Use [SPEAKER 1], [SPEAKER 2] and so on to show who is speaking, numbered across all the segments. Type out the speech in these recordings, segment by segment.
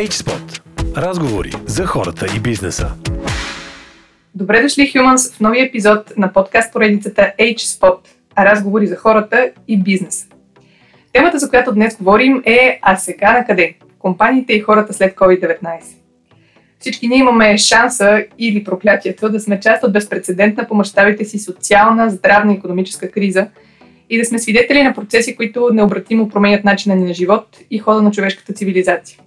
[SPEAKER 1] HSPOT. Разговори за хората и бизнеса.
[SPEAKER 2] Добре дошли, Humans, в новия епизод на подкаст поредицата HSPOT. Разговори за хората и бизнеса. Темата, за която днес говорим е А сега на къде? Компаниите и хората след COVID-19. Всички ние имаме шанса или проклятието да сме част от безпредседентна по мащабите си социална, здравна и економическа криза и да сме свидетели на процеси, които необратимо променят начина ни на живот и хода на човешката цивилизация.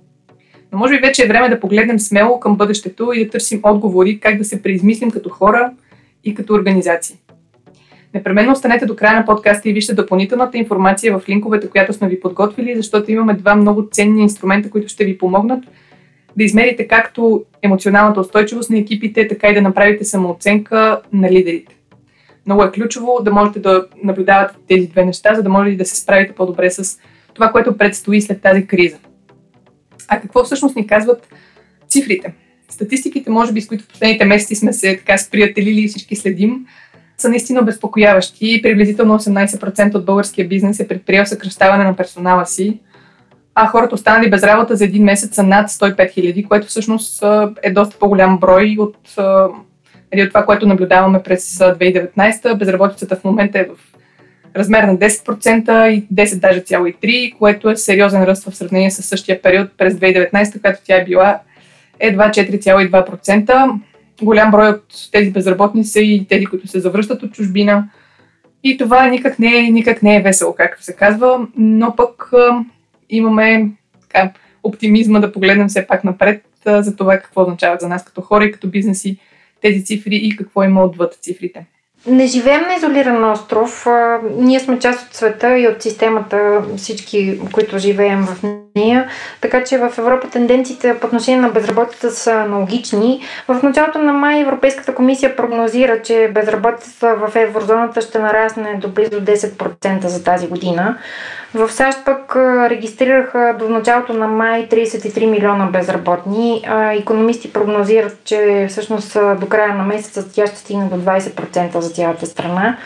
[SPEAKER 2] Но може би вече е време да погледнем смело към бъдещето и да търсим отговори как да се преизмислим като хора и като организации. Непременно останете до края на подкаста и вижте допълнителната информация в линковете, която сме ви подготвили, защото имаме два много ценни инструмента, които ще ви помогнат да измерите както емоционалната устойчивост на екипите, така и да направите самооценка на лидерите. Много е ключово да можете да наблюдавате тези две неща, за да можете да се справите по-добре с това, което предстои след тази криза. А какво всъщност ни казват цифрите? Статистиките, може би, с които в последните месеци сме се така сприятелили и всички следим, са наистина обезпокояващи. Приблизително 18% от българския бизнес е предприел съкръщаване на персонала си, а хората останали без работа за един месец са над 105 хиляди, което всъщност е доста по-голям брой от, нали, от това, което наблюдаваме през 2019. Безработицата в момента е в размер на 10% и 10 даже цяло и 3, което е сериозен ръст в сравнение с същия период през 2019, когато тя е била едва 4,2%. Голям брой от тези безработни са и тези, които се завръщат от чужбина. И това никак не, е, никак не е весело, както се казва, но пък имаме така, оптимизма да погледнем все пак напред за това какво означават за нас като хора и като бизнеси тези цифри и какво има отвъд цифрите.
[SPEAKER 3] Не живеем на изолиран остров. Ние сме част от света и от системата, всички, които живеем в нея. Така че в Европа тенденциите по отношение на безработица са аналогични. В началото на май Европейската комисия прогнозира, че безработицата в еврозоната ще нарасне до близо 10% за тази година. В САЩ пък регистрираха до началото на май 33 милиона безработни. Економисти прогнозират, че всъщност до края на месеца тя ще стигне до 20% за цялата страна.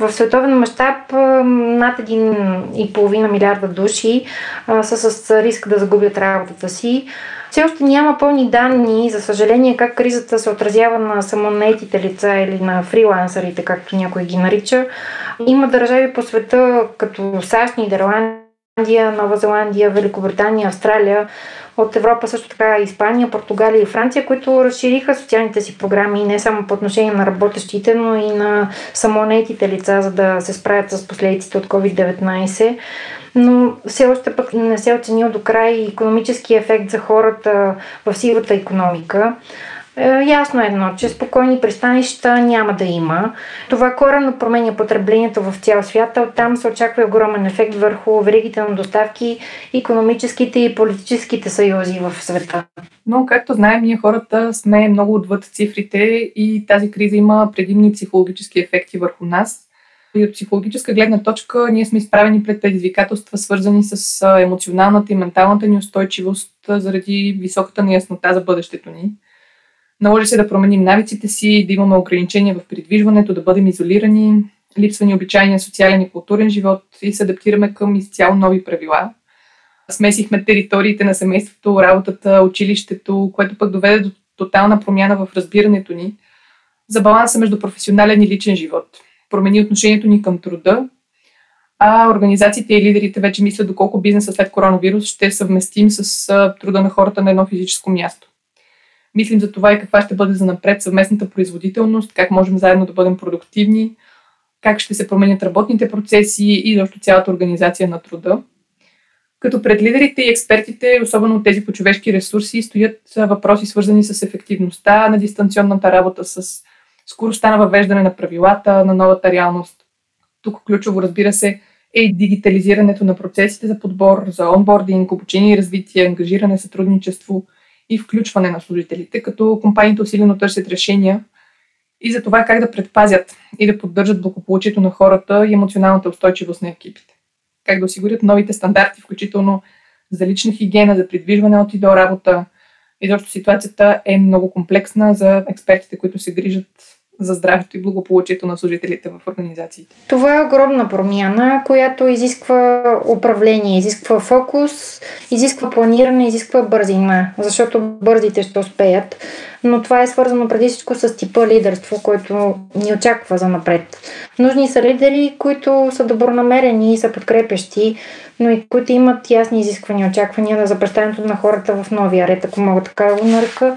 [SPEAKER 3] В световен мащаб над 1,5 милиарда души са с риск да загубят работата си. Все още няма пълни данни, за съжаление, как кризата се отразява на самонетите лица или на фрилансърите, както някой ги нарича. Има държави по света, като САЩ, Нидерландия, Нова Зеландия, Великобритания, Австралия, от Европа също така Испания, Португалия и Франция, които разшириха социалните си програми не само по отношение на работещите, но и на самонетите лица, за да се справят с последиците от COVID-19 но все още пък не се е оценил до край економически ефект за хората в сивата економика. Е, ясно е едно, че спокойни пристанища няма да има. Това коренно променя потреблението в цял свят, а оттам се очаква огромен ефект върху веригите на доставки, економическите и политическите съюзи в света.
[SPEAKER 2] Но, както знаем, ние хората сме много отвъд цифрите и тази криза има предимни психологически ефекти върху нас. И от психологическа гледна точка ние сме изправени пред предизвикателства, свързани с емоционалната и менталната ни устойчивост заради високата неяснота за бъдещето ни. Наложи се да променим навиците си, да имаме ограничения в придвижването, да бъдем изолирани, липсва ни обичайния социален и културен живот и се адаптираме към изцяло нови правила. Смесихме териториите на семейството, работата, училището, което пък доведе до тотална промяна в разбирането ни за баланса между професионален и личен живот. Промени отношението ни към труда, а организациите и лидерите вече мислят доколко бизнеса след коронавирус ще съвместим с труда на хората на едно физическо място. Мислим за това и каква ще бъде за напред съвместната производителност, как можем заедно да бъдем продуктивни, как ще се променят работните процеси и защо цялата организация на труда. Като пред лидерите и експертите, особено от тези по човешки ресурси, стоят въпроси свързани с ефективността на дистанционната работа, с скоростта на въвеждане на правилата, на новата реалност. Тук ключово, разбира се, е и дигитализирането на процесите за подбор, за онбординг, обучение и развитие, ангажиране, сътрудничество – и включване на служителите, като компаниите усилено търсят решения и за това как да предпазят и да поддържат благополучието на хората и емоционалната устойчивост на екипите. Как да осигурят новите стандарти, включително за лична хигиена, за придвижване от и до работа. И защото ситуацията е много комплексна за експертите, които се грижат за здравето и благополучието на служителите в организациите?
[SPEAKER 3] Това е огромна промяна, която изисква управление, изисква фокус, изисква планиране, изисква бързина, защото бързите ще успеят. Но това е свързано преди всичко с типа лидерство, който ни очаква за напред. Нужни са лидери, които са добронамерени и са подкрепящи, но и които имат ясни изисквания, очаквания за представянето на хората в новия ред, ако мога така го нарека.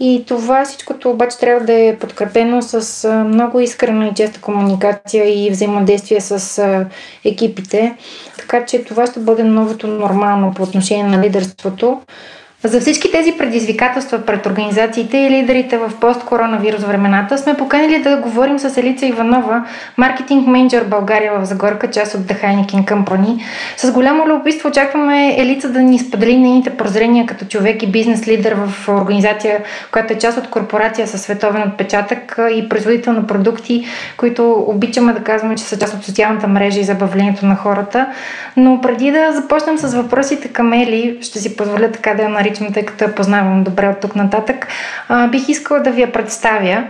[SPEAKER 3] И това всичкото обаче трябва да е подкрепено с много искрена и честа комуникация и взаимодействие с екипите. Така че това ще бъде новото нормално по отношение на лидерството. За всички тези предизвикателства пред организациите и лидерите в пост-коронавирус времената сме поканили да говорим с Елица Иванова, маркетинг менеджер България в Загорка, част от The Heineken Company. С голямо любопитство очакваме Елица да ни сподели нейните прозрения като човек и бизнес лидер в организация, която е част от корпорация със световен отпечатък и производител на продукти, които обичаме да казваме, че са част от социалната мрежа и забавлението на хората. Но преди да започнем с въпросите към Ели, ще си позволя така да я наричам наричам, тъй като я познавам добре от тук нататък, а, бих искала да ви я представя.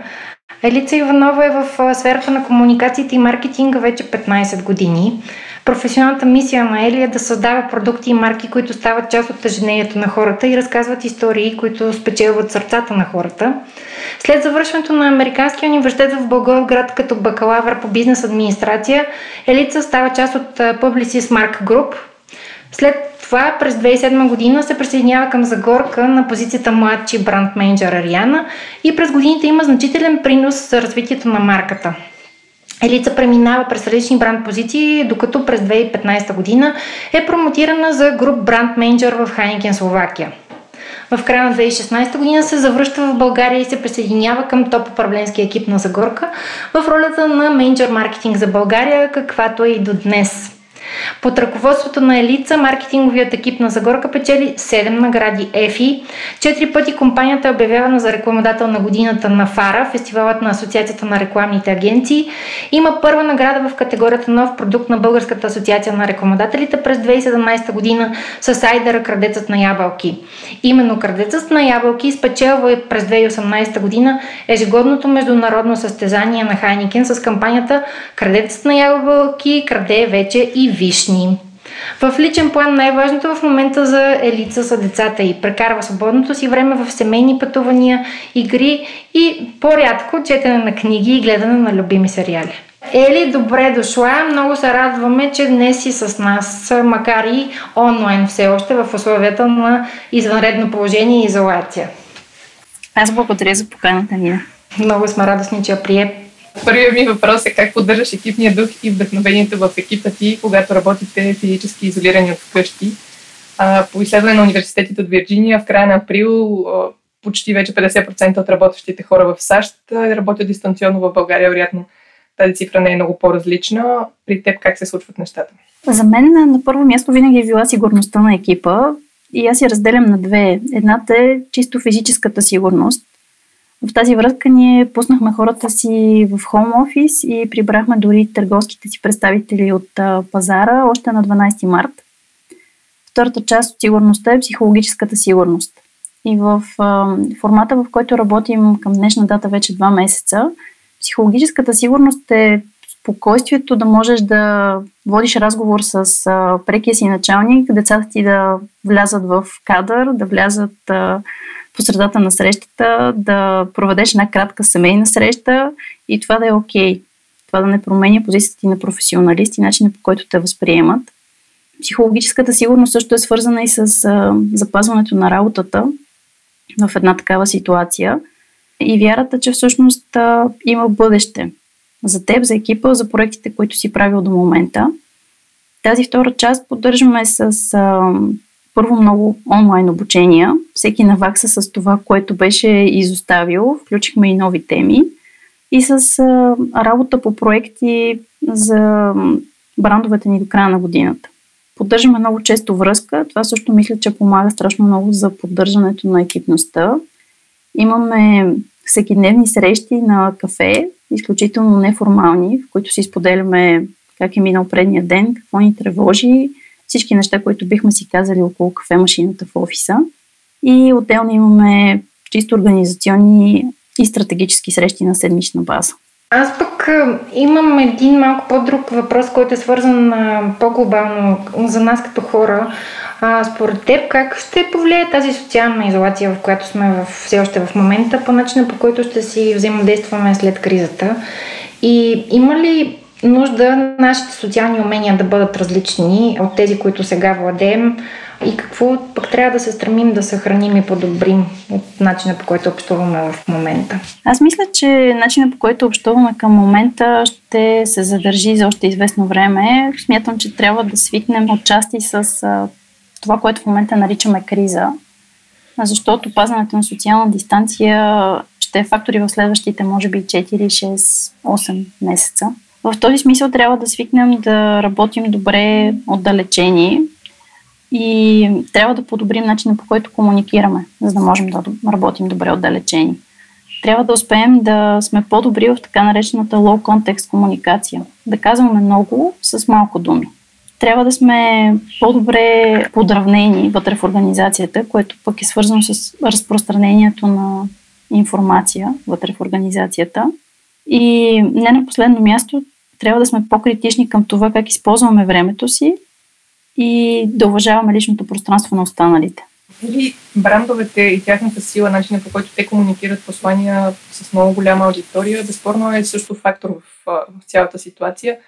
[SPEAKER 3] Елица Иванова е в сферата на комуникациите и маркетинга вече 15 години. Професионалната мисия на Ели е да създава продукти и марки, които стават част от ежедневието на хората и разказват истории, които спечелват сърцата на хората. След завършването на Американския университет в Благоевград като бакалавър по бизнес администрация, Елица става част от Publicis Mark Group. След това през 2007 година се присъединява към Загорка на позицията младши бранд менеджер Ариана и през годините има значителен принос за развитието на марката. Елица преминава през различни бранд позиции, докато през 2015 година е промотирана за груп бранд менеджер в Хайникен Словакия. В края на 2016 година се завръща в България и се присъединява към топ управленския екип на Загорка в ролята на менеджер маркетинг за България, каквато е и до днес. Под ръководството на Елица, маркетинговият екип на Загорка печели 7 награди ЕФИ. Четири пъти компанията е обявявана за рекламодател на годината на ФАРА, фестивалът на Асоциацията на рекламните агенции. Има първа награда в категорията нов продукт на Българската асоциация на рекламодателите през 2017 година с Айдера Крадецът на ябълки. Именно Крадецът на ябълки спечелва през 2018 година ежегодното международно състезание на Хайникен с кампанията Крадецът на ябълки краде вече и вишни. В личен план най-важното в момента за Елица са децата и прекарва свободното си време в семейни пътувания, игри и по-рядко четене на книги и гледане на любими сериали. Ели, добре дошла. Много се радваме, че днес си с нас, макар и онлайн все още в условията на извънредно положение и изолация.
[SPEAKER 4] Аз благодаря за поканата, Нина.
[SPEAKER 3] Много сме радостни, че я прие
[SPEAKER 2] Първият ми въпрос е как поддържаш екипния дух и вдъхновението в екипа ти, когато работите физически изолирани от вкъщи. По изследване на университетите от Вирджиния в края на април почти вече 50% от работещите хора в САЩ работят дистанционно в България. Вероятно тази цифра не е много по-различна. При теб как се случват нещата?
[SPEAKER 4] За мен на първо място винаги е била сигурността на екипа и аз я разделям на две. Едната е чисто физическата сигурност, в тази връзка ние пуснахме хората си в хоум офис и прибрахме дори търговските си представители от пазара още на 12 март. Втората част от сигурността е психологическата сигурност. И в формата, в който работим към днешна дата вече 2 месеца, психологическата сигурност е спокойствието да можеш да водиш разговор с прекия си началник, децата ти да влязат в кадър, да влязат по средата на срещата, да проведеш една кратка семейна среща и това да е окей. Okay. Това да не променя позицията ти на професионалист и начина по който те възприемат. Психологическата сигурност също е свързана и с а, запазването на работата в една такава ситуация и вярата, че всъщност а, има бъдеще за теб, за екипа, за проектите, които си правил до момента. Тази втора част поддържаме с а, първо много онлайн обучения. Всеки навакса с това, което беше изоставил. Включихме и нови теми. И с а, работа по проекти за брандовете ни до края на годината. Поддържаме много често връзка. Това също мисля, че помага страшно много за поддържането на екипността. Имаме всекидневни срещи на кафе, изключително неформални, в които си споделяме как е минал предния ден, какво ни тревожи, всички неща, които бихме си казали около кафе машината в офиса. И отделно имаме чисто организационни и стратегически срещи на седмична база.
[SPEAKER 3] Аз пък имам един малко по-друг въпрос, който е свързан по-глобално за нас като хора. А, според теб, как ще повлияе тази социална изолация, в която сме в, все още в момента, по начина по който ще си взаимодействаме след кризата? И има ли нужда нашите социални умения да бъдат различни от тези, които сега владеем? И какво пък трябва да се стремим да съхраним и подобрим от начина по който общуваме в момента?
[SPEAKER 4] Аз мисля, че начинът по който общуваме към момента ще се задържи за още известно време. Смятам, че трябва да свикнем отчасти с това, което в момента наричаме криза, защото пазването на социална дистанция ще е фактори в следващите, може би, 4, 6, 8 месеца. В този смисъл трябва да свикнем да работим добре отдалечени и трябва да подобрим начина по който комуникираме, за да можем да работим добре отдалечени. Трябва да успеем да сме по-добри в така наречената low context комуникация. Да казваме много с малко думи трябва да сме по-добре подравнени вътре в организацията, което пък е свързано с разпространението на информация вътре в организацията. И не на последно място, трябва да сме по-критични към това как използваме времето си и да уважаваме личното пространство на останалите.
[SPEAKER 2] Или брандовете и тяхната сила, начинът по който те комуникират послания с много голяма аудитория, безспорно е също фактор в, в цялата ситуация –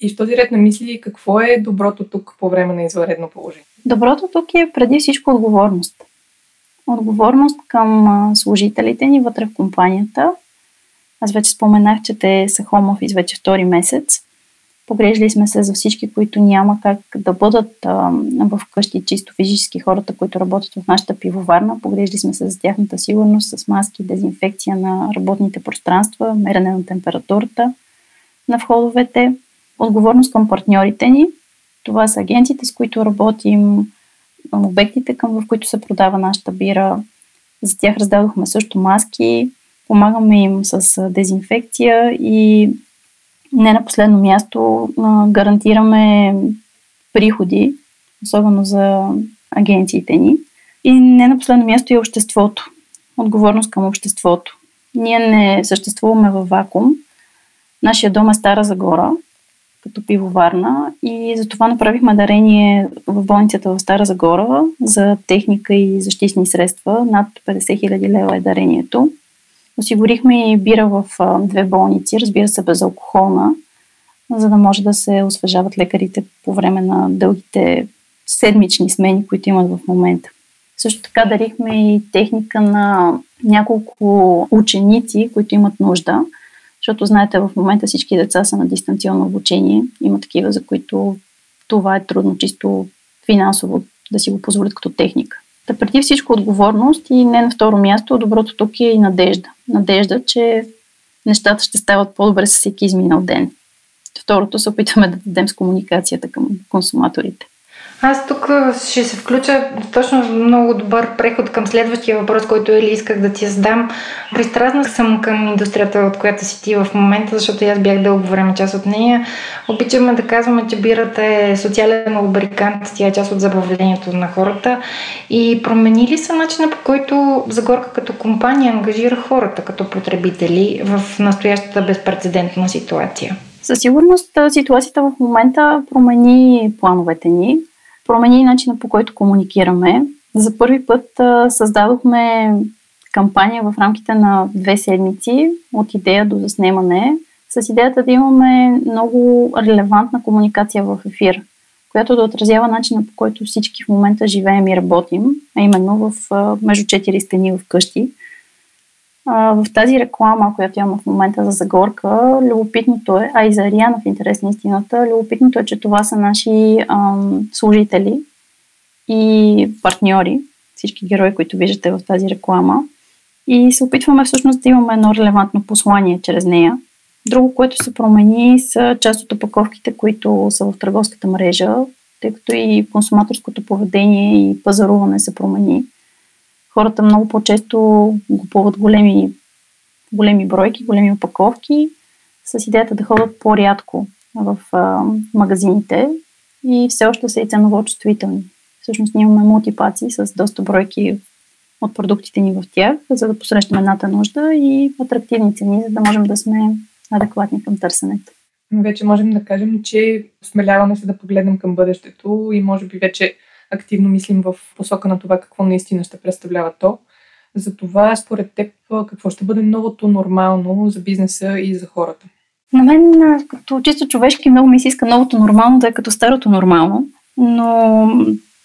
[SPEAKER 2] и в този ред на мисли, какво е доброто тук по време на извънредно положение?
[SPEAKER 4] Доброто тук е преди всичко отговорност. Отговорност към служителите ни вътре в компанията. Аз вече споменах, че те са home office вече втори месец. Погрежили сме се за всички, които няма как да бъдат а, къщи чисто физически хората, които работят в нашата пивоварна. Погрежили сме се за тяхната сигурност с маски, дезинфекция на работните пространства, мерене на температурата на входовете отговорност към партньорите ни. Това са агенциите, с които работим, обектите, към в които се продава нашата бира. За тях раздадохме също маски, помагаме им с дезинфекция и не на последно място гарантираме приходи, особено за агенциите ни. И не на последно място и обществото. Отговорност към обществото. Ние не съществуваме във вакуум. Нашия дом е Стара Загора, като пивоварна и затова направихме дарение в болницата в Стара Загора за техника и защитни средства. Над 50 хиляди лева е дарението. Осигурихме и бира в две болници, разбира се безалкохолна, за да може да се освежават лекарите по време на дългите седмични смени, които имат в момента. Също така дарихме и техника на няколко ученици, които имат нужда – защото знаете, в момента всички деца са на дистанционно обучение. Има такива, за които това е трудно чисто финансово да си го позволят като техника. Та преди всичко отговорност и не на второ място, доброто тук е и надежда. Надежда, че нещата ще стават по-добре с всеки изминал ден. Второто се опитваме да дадем с комуникацията към консуматорите.
[SPEAKER 3] Аз тук ще се включа точно много добър преход към следващия въпрос, който Ели исках да ти задам. Пристрастна съм към индустрията, от която си ти в момента, защото аз бях дълго време част от нея. Обичаме да казваме, че бирата е социален лубрикант, тя е част от забавлението на хората. И промени ли са начина по който Загорка като компания ангажира хората като потребители в настоящата безпредседентна ситуация?
[SPEAKER 4] Със сигурност ситуацията в момента промени плановете ни промени начина по който комуникираме. За първи път а, създадохме кампания в рамките на две седмици от идея до заснемане, с идеята да имаме много релевантна комуникация в ефир, която да отразява начина по който всички в момента живеем и работим, а именно в, между четири стени в къщи. В тази реклама, която имаме в момента за Загорка, любопитното е, а и за Ариана в интерес на истината, любопитното е, че това са наши ам, служители и партньори, всички герои, които виждате в тази реклама. И се опитваме всъщност да имаме едно релевантно послание чрез нея. Друго, което се промени, са част от опаковките, които са в търговската мрежа, тъй като и консуматорското поведение и пазаруване се промени хората много по-често купуват големи, големи бройки, големи опаковки, с идеята да ходят по-рядко в а, магазините и все още са и ценово чувствителни. Всъщност ние имаме мултипации с доста бройки от продуктите ни в тях, за да посрещаме едната нужда и атрактивни цени, за да можем да сме адекватни към търсенето.
[SPEAKER 2] Вече можем да кажем, че смеляваме се да погледнем към бъдещето и може би вече активно мислим в посока на това какво наистина ще представлява то. Затова, според теб, какво ще бъде новото нормално за бизнеса и за хората?
[SPEAKER 4] На мен, като чисто човешки, много ми се иска новото нормално да е като старото нормално, но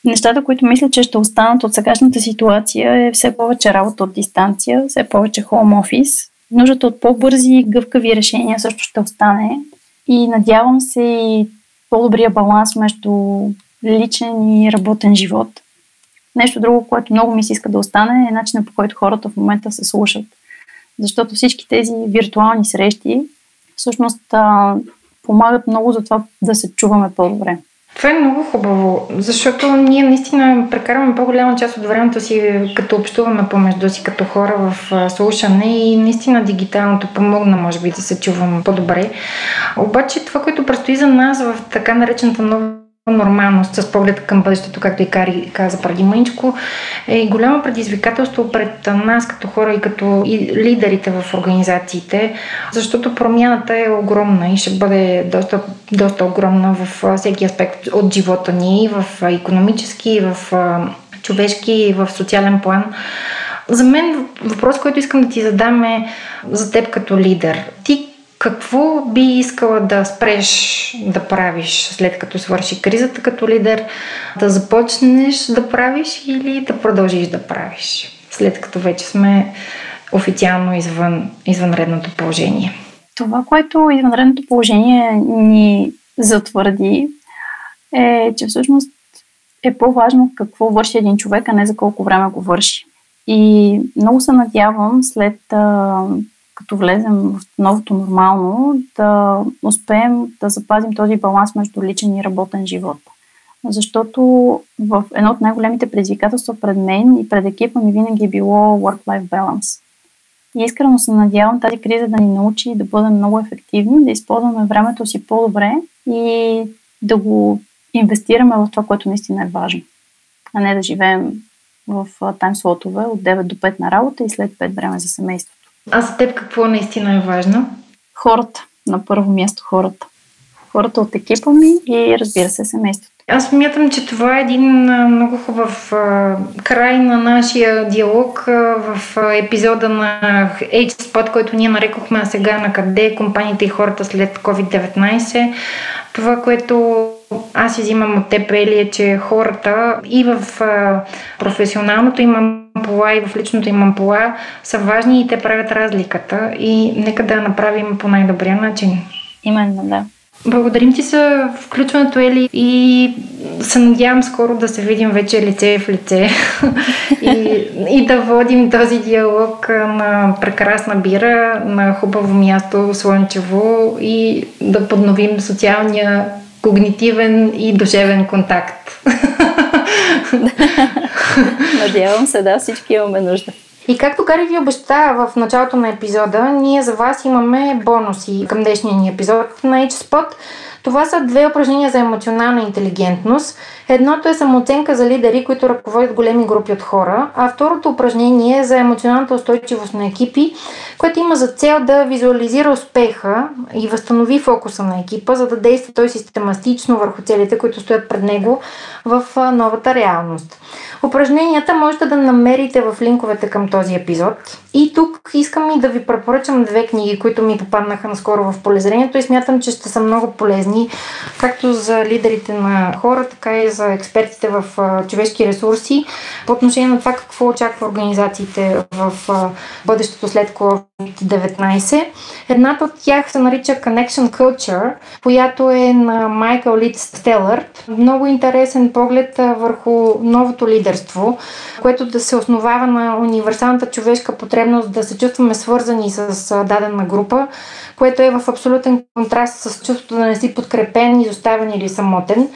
[SPEAKER 4] нещата, които мисля, че ще останат от сегашната ситуация е все повече работа от дистанция, все повече хоум офис. Нуждата от по-бързи и гъвкави решения също ще остане. И надявам се и по-добрия баланс между личен и работен живот. Нещо друго, което много ми се иска да остане е начинът по който хората в момента се слушат. Защото всички тези виртуални срещи всъщност а, помагат много за това да се чуваме по-добре.
[SPEAKER 3] Това е много хубаво, защото ние наистина прекарваме по-голяма част от времето си, като общуваме помежду си като хора в слушане и наистина дигиталното помогна, може би, да се чуваме по-добре. Обаче това, което предстои за нас в така наречената нова нормалност с поглед към бъдещето, както и Кари каза преди мъничко, е голямо предизвикателство пред нас като хора и като и лидерите в организациите, защото промяната е огромна и ще бъде доста, доста огромна в всеки аспект от живота ни, в економически, в човешки в социален план. За мен въпрос, който искам да ти задам е за теб като лидер. Ти какво би искала да спреш да правиш след като свърши кризата като лидер? Да започнеш да правиш или да продължиш да правиш, след като вече сме официално извън извънредното положение?
[SPEAKER 4] Това, което извънредното положение ни затвърди, е, че всъщност е по-важно какво върши един човек, а не за колко време го върши. И много се надявам след като влезем в новото нормално, да успеем да запазим този баланс между личен и работен живот. Защото в едно от най-големите предизвикателства пред мен и пред екипа ми винаги е било work-life balance. И искрено се надявам тази криза да ни научи да бъдем много ефективни, да използваме времето си по-добре и да го инвестираме в това, което наистина е важно. А не да живеем в таймслотове от 9 до 5 на работа и след 5 време за семейство.
[SPEAKER 3] А за теб какво наистина е важно?
[SPEAKER 4] Хората. На първо място хората. Хората от екипа ми и разбира се семейството.
[SPEAKER 3] Аз смятам, че това е един много хубав а, край на нашия диалог а, в а, епизода на H-Spot, който ние нарекохме а сега на къде компаниите и хората след COVID-19. Това, което аз изимам от теб, Ели, е, че хората и в а, професионалното им ампула и в личното им ампула са важни и те правят разликата и нека да направим по най-добрия начин.
[SPEAKER 4] Именно, да.
[SPEAKER 3] Благодарим ти за включването, Ели, и се надявам скоро да се видим вече лице в лице и, и да водим този диалог на прекрасна бира, на хубаво място, слънчево и да подновим социалния, когнитивен и душевен контакт.
[SPEAKER 4] Надявам се, да, всички имаме нужда.
[SPEAKER 3] И както Гари ви обеща в началото на епизода, ние за вас имаме бонуси към днешния ни епизод на HSpot. Това са две упражнения за емоционална интелигентност. Едното е самооценка за лидери, които ръководят големи групи от хора, а второто упражнение е за емоционалната устойчивост на екипи, което има за цел да визуализира успеха и възстанови фокуса на екипа, за да действа той систематично върху целите, които стоят пред него в новата реалност. Упражненията можете да намерите в линковете към този епизод. И тук искам и да ви препоръчам две книги, които ми попаднаха наскоро в полезрението и смятам, че ще са много полезни, както за лидерите на хора, така и за експертите в човешки ресурси. По отношение на това какво очаква организациите в бъдещето след COVID-19. Едната от тях се нарича Connection Culture, която е на Майкъл Лид Стелърт. Много интересен поглед върху новото лидерство, което да се основава на универсалната човешка потребност да се чувстваме свързани с дадена група, което е в абсолютен контраст с чувството да не си подкрепен, изоставен или самотен.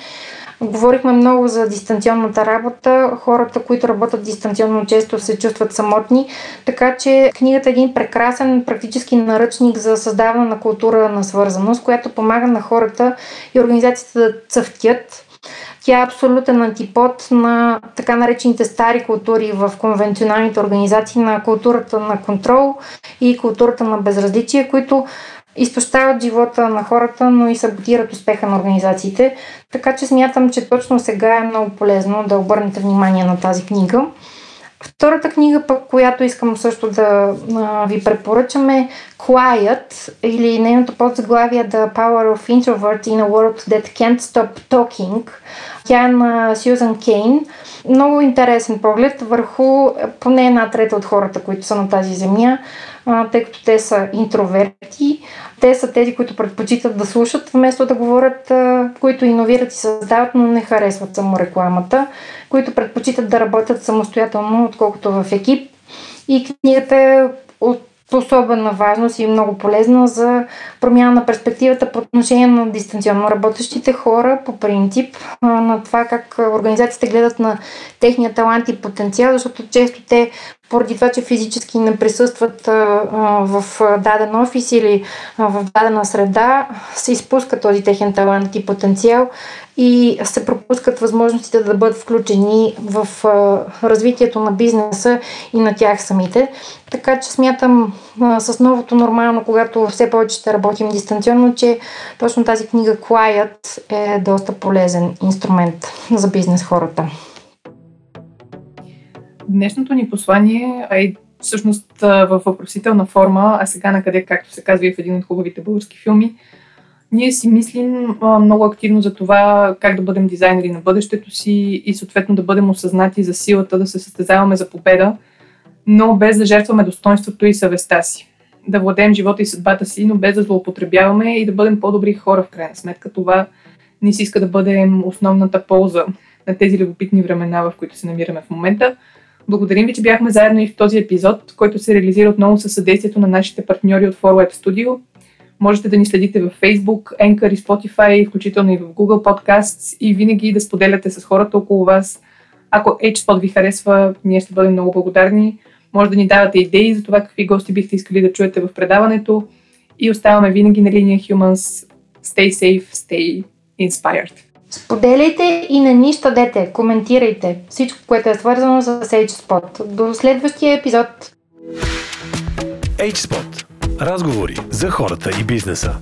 [SPEAKER 3] Говорихме много за дистанционната работа. Хората, които работят дистанционно, често се чувстват самотни. Така че книгата е един прекрасен практически наръчник за създаване на култура на свързаност, която помага на хората и организациите да цъфтят Тя е абсолютен антипод на така наречените стари култури в конвенционалните организации на културата на контрол и културата на безразличие, които изтощават живота на хората, но и саботират успеха на организациите. Така че смятам, че точно сега е много полезно да обърнете внимание на тази книга. Втората книга, пък, която искам също да а, ви препоръчам е Quiet или нейното подзаглавие The Power of Introvert in a World That Can't Stop Talking. Тя е на Сюзан Кейн. Много интересен поглед върху поне една трета от хората, които са на тази земя, а, тъй като те са интроверти. Те са тези, които предпочитат да слушат, вместо да говорят, които иновират и създават, но не харесват само рекламата, които предпочитат да работят самостоятелно, отколкото в екип. И книгата е от особена важност и много полезна за промяна на перспективата по отношение на дистанционно работещите хора, по принцип, на това как организациите гледат на техния талант и потенциал, защото често те, поради това, че физически не присъстват в даден офис или в дадена среда, се изпуска този техен талант и потенциал и се пропускат възможностите да бъдат включени в развитието на бизнеса и на тях самите. Така че смятам с новото нормално, когато все повече ще работим дистанционно, че точно тази книга Quiet е доста полезен инструмент за бизнес хората.
[SPEAKER 2] Днешното ни послание е всъщност в въпросителна форма, а сега на къде, както се казва и в един от хубавите български филми, ние си мислим а, много активно за това как да бъдем дизайнери на бъдещето си и съответно да бъдем осъзнати за силата да се състезаваме за победа, но без да жертваме достоинството и съвестта си. Да владеем живота и съдбата си, но без да злоупотребяваме и да бъдем по-добри хора в крайна сметка. Това ни си иска да бъдем основната полза на тези любопитни времена, в които се намираме в момента. Благодарим ви, че бяхме заедно и в този епизод, който се реализира отново със съдействието на нашите партньори от ForWeb Studio. Можете да ни следите в Facebook, Anchor и Spotify, включително и в Google Podcasts и винаги да споделяте с хората около вас. Ако HSpot ви харесва, ние ще бъдем много благодарни. Може да ни давате идеи за това какви гости бихте искали да чуете в предаването. И оставаме винаги на линия Humans. Stay safe, stay inspired.
[SPEAKER 3] Споделяйте и не ни щадете, коментирайте всичко, което е свързано с HSpot. До следващия епизод!
[SPEAKER 1] HSpot. Разговори за хората и бизнеса.